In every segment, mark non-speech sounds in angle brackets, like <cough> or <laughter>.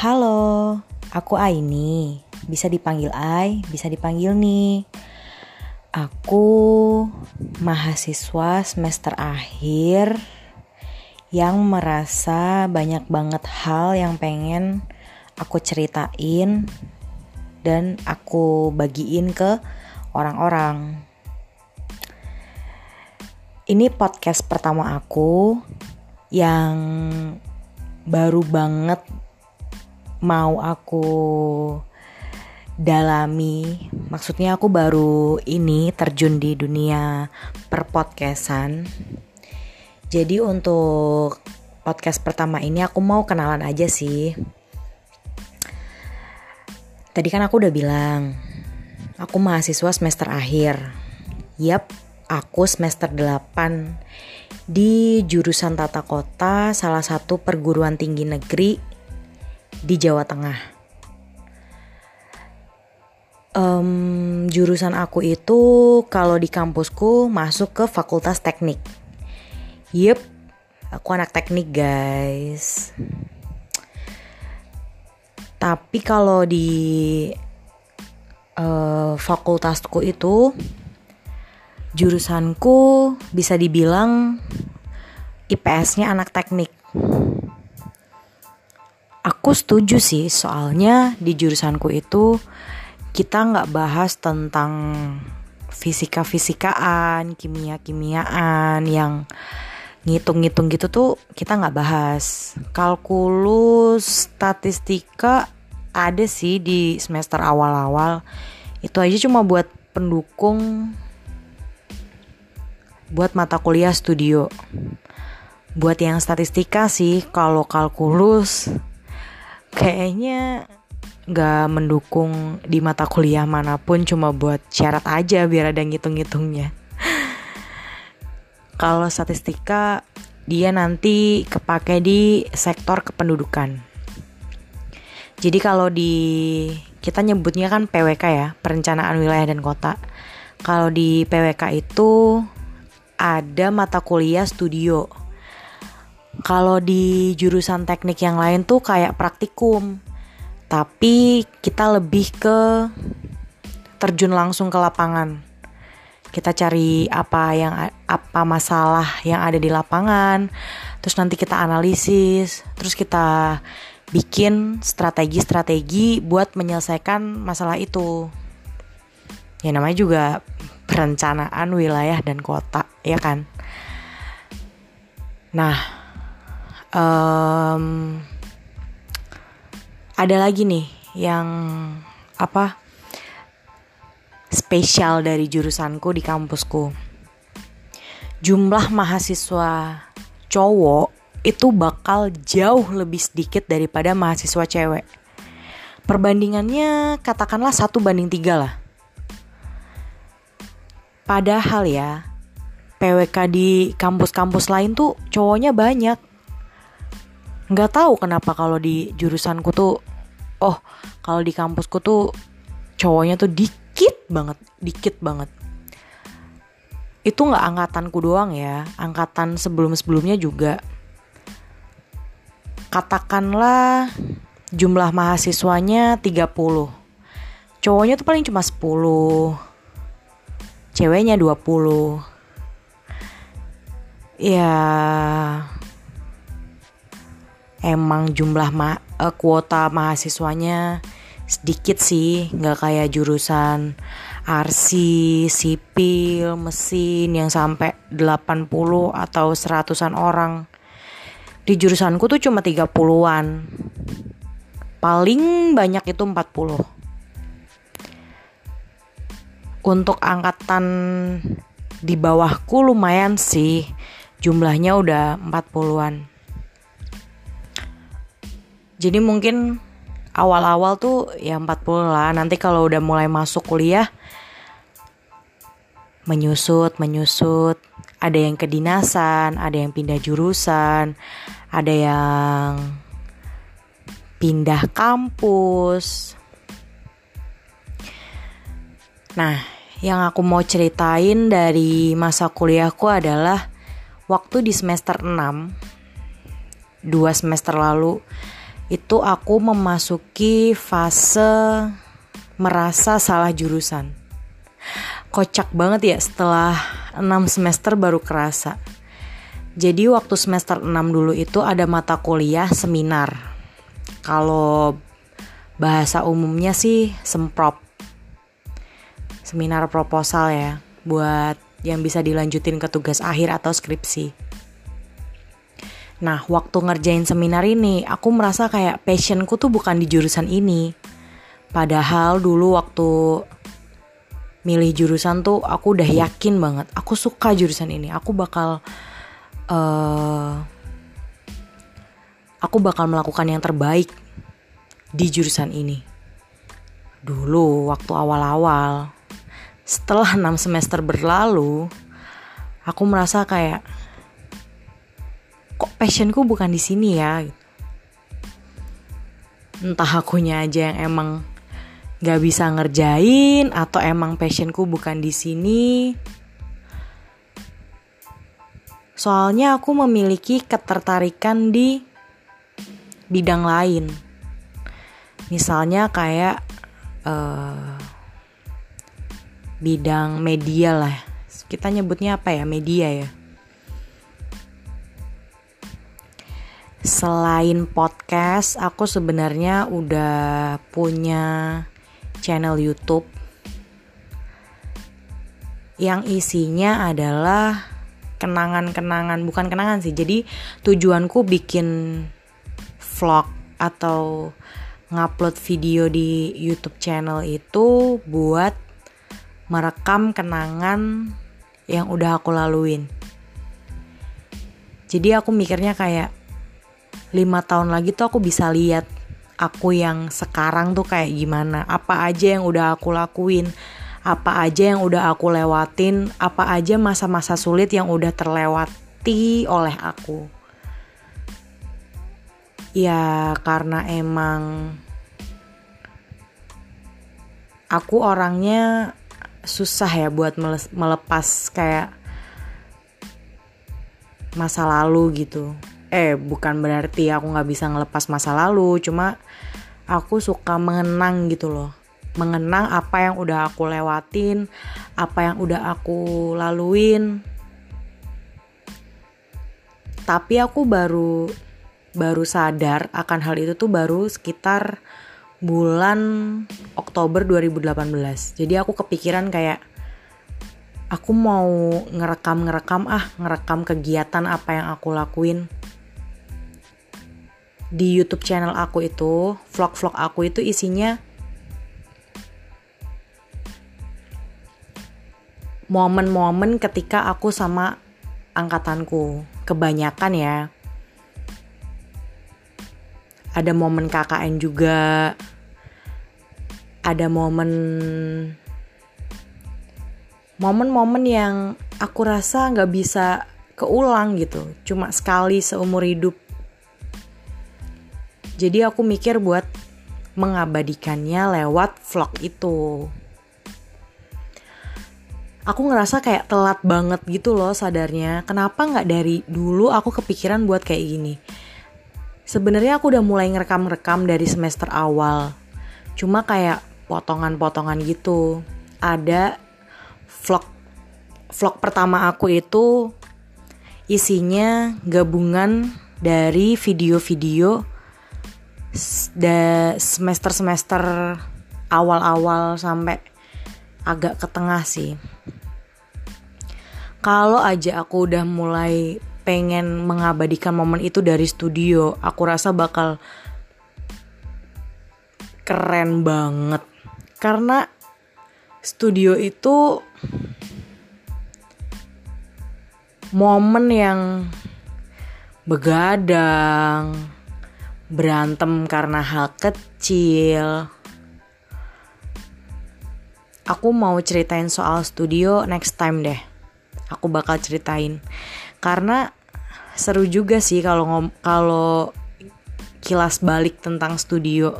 Halo, aku Aini. Bisa dipanggil Ai, bisa dipanggil nih. Aku mahasiswa semester akhir yang merasa banyak banget hal yang pengen aku ceritain dan aku bagiin ke orang-orang. Ini podcast pertama aku yang baru banget mau aku dalami. Maksudnya aku baru ini terjun di dunia perpodcastan. Jadi untuk podcast pertama ini aku mau kenalan aja sih. Tadi kan aku udah bilang aku mahasiswa semester akhir. Yap aku semester 8 di jurusan tata kota salah satu perguruan tinggi negeri di Jawa Tengah. Um, jurusan aku itu kalau di kampusku masuk ke Fakultas Teknik. Yep, aku anak teknik guys. Tapi kalau di uh, fakultasku itu jurusanku bisa dibilang IPS-nya anak teknik. Aku setuju sih, soalnya di jurusanku itu kita nggak bahas tentang fisika-fisikaan, kimia-kimiaan yang ngitung-ngitung gitu tuh kita nggak bahas. Kalkulus, statistika ada sih di semester awal-awal. Itu aja cuma buat pendukung buat mata kuliah studio. Buat yang statistika sih kalau kalkulus kayaknya nggak mendukung di mata kuliah mana pun cuma buat syarat aja biar ada ngitung-ngitungnya. <laughs> Kalau statistika dia nanti kepake di sektor kependudukan. Jadi kalau di kita nyebutnya kan PWK ya, perencanaan wilayah dan kota. Kalau di PWK itu ada mata kuliah studio kalau di jurusan teknik yang lain tuh kayak praktikum. Tapi kita lebih ke terjun langsung ke lapangan. Kita cari apa yang apa masalah yang ada di lapangan, terus nanti kita analisis, terus kita bikin strategi-strategi buat menyelesaikan masalah itu. Ya namanya juga perencanaan wilayah dan kota, ya kan? Nah, um, ada lagi nih yang apa spesial dari jurusanku di kampusku. Jumlah mahasiswa cowok itu bakal jauh lebih sedikit daripada mahasiswa cewek. Perbandingannya katakanlah satu banding tiga lah. Padahal ya, PWK di kampus-kampus lain tuh cowoknya banyak nggak tahu kenapa kalau di jurusanku tuh oh kalau di kampusku tuh cowoknya tuh dikit banget dikit banget. Itu nggak angkatanku doang ya angkatan sebelum sebelumnya juga. Katakanlah jumlah mahasiswanya 30 cowoknya tuh paling cuma 10 ceweknya 20 ya emang jumlah ma uh, kuota mahasiswanya sedikit sih nggak kayak jurusan arsi, sipil, mesin yang sampai 80 atau seratusan orang. Di jurusanku tuh cuma 30-an. Paling banyak itu 40. Untuk angkatan di bawahku lumayan sih. Jumlahnya udah 40-an. Jadi mungkin awal-awal tuh ya 40 lah. Nanti kalau udah mulai masuk kuliah menyusut, menyusut. Ada yang kedinasan, ada yang pindah jurusan, ada yang pindah kampus. Nah, yang aku mau ceritain dari masa kuliahku adalah waktu di semester 6 dua semester lalu itu aku memasuki fase merasa salah jurusan. Kocak banget ya setelah 6 semester baru kerasa. Jadi waktu semester 6 dulu itu ada mata kuliah seminar. Kalau bahasa umumnya sih semprop. Seminar proposal ya buat yang bisa dilanjutin ke tugas akhir atau skripsi. Nah, waktu ngerjain seminar ini, aku merasa kayak passionku tuh bukan di jurusan ini. Padahal dulu waktu milih jurusan tuh aku udah yakin banget, aku suka jurusan ini. Aku bakal uh, aku bakal melakukan yang terbaik di jurusan ini. Dulu waktu awal-awal, setelah 6 semester berlalu, aku merasa kayak kok passionku bukan di sini ya? Entah akunya aja yang emang gak bisa ngerjain atau emang passionku bukan di sini. Soalnya aku memiliki ketertarikan di bidang lain. Misalnya kayak uh, bidang media lah. Kita nyebutnya apa ya? Media ya Selain podcast, aku sebenarnya udah punya channel YouTube yang isinya adalah kenangan-kenangan, bukan kenangan sih. Jadi tujuanku bikin vlog atau ngupload video di YouTube channel itu buat merekam kenangan yang udah aku laluin. Jadi aku mikirnya kayak lima tahun lagi tuh aku bisa lihat aku yang sekarang tuh kayak gimana. Apa aja yang udah aku lakuin apa aja yang udah aku lewatin apa aja masa-masa sulit yang udah terlewati oleh aku. Ya karena emang aku orangnya susah ya buat melepas kayak masa lalu gitu eh bukan berarti aku nggak bisa ngelepas masa lalu cuma aku suka mengenang gitu loh. Mengenang apa yang udah aku lewatin apa yang udah aku laluin. Tapi aku baru baru sadar akan hal itu tuh baru sekitar bulan Oktober 2018 jadi aku kepikiran kayak aku mau ngerekam ngerekam ah ngerekam kegiatan apa yang aku lakuin di YouTube channel aku itu, vlog-vlog aku itu isinya momen-momen ketika aku sama angkatanku. Kebanyakan ya. Ada momen KKN juga. Ada momen momen-momen yang aku rasa nggak bisa keulang gitu. Cuma sekali seumur hidup jadi aku mikir buat mengabadikannya lewat vlog itu. Aku ngerasa kayak telat banget gitu loh sadarnya. Kenapa nggak dari dulu aku kepikiran buat kayak gini? Sebenarnya aku udah mulai ngerekam-rekam dari semester awal. Cuma kayak potongan-potongan gitu. Ada vlog vlog pertama aku itu isinya gabungan dari video-video semester-semester awal-awal sampai agak ke tengah sih. Kalau aja aku udah mulai pengen mengabadikan momen itu dari studio, aku rasa bakal keren banget. Karena studio itu momen yang begadang, berantem karena hal kecil. Aku mau ceritain soal studio next time deh. Aku bakal ceritain karena seru juga sih kalau kalau kilas balik tentang studio.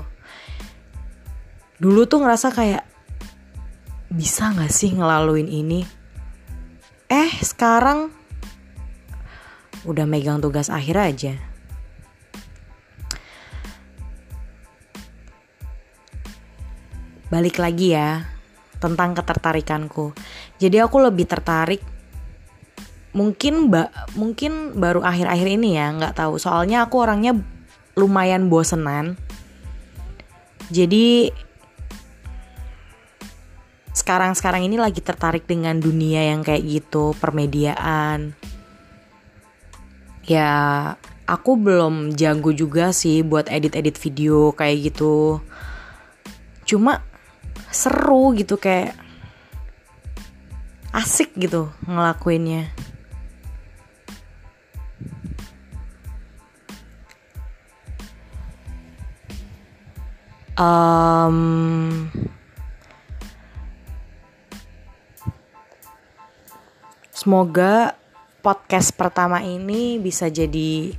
Dulu tuh ngerasa kayak bisa gak sih ngelaluin ini? Eh sekarang udah megang tugas akhir aja balik lagi ya tentang ketertarikanku. Jadi aku lebih tertarik mungkin mbak mungkin baru akhir-akhir ini ya nggak tahu. Soalnya aku orangnya lumayan bosenan. Jadi sekarang-sekarang ini lagi tertarik dengan dunia yang kayak gitu permediaan. Ya aku belum jago juga sih buat edit-edit video kayak gitu. Cuma seru gitu kayak asik gitu ngelakuinnya. Um, semoga podcast pertama ini bisa jadi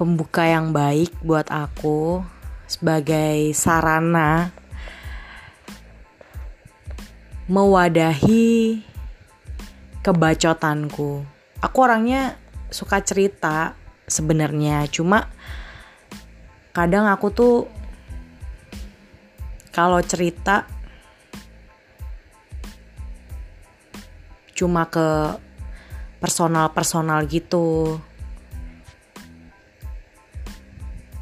pembuka yang baik buat aku sebagai sarana mewadahi kebacotanku. Aku orangnya suka cerita sebenarnya, cuma kadang aku tuh kalau cerita cuma ke personal-personal gitu.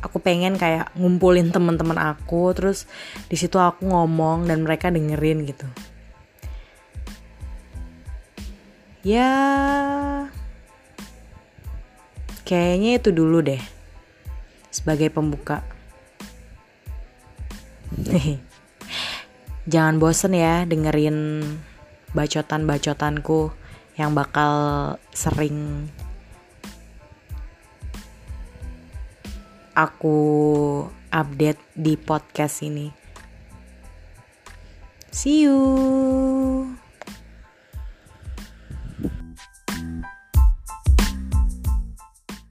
Aku pengen kayak ngumpulin temen-temen aku, terus di situ aku ngomong dan mereka dengerin gitu. Ya, kayaknya itu dulu deh sebagai pembuka. <laughs> Jangan bosen ya dengerin bacotan-bacotanku yang bakal sering aku update di podcast ini. See you.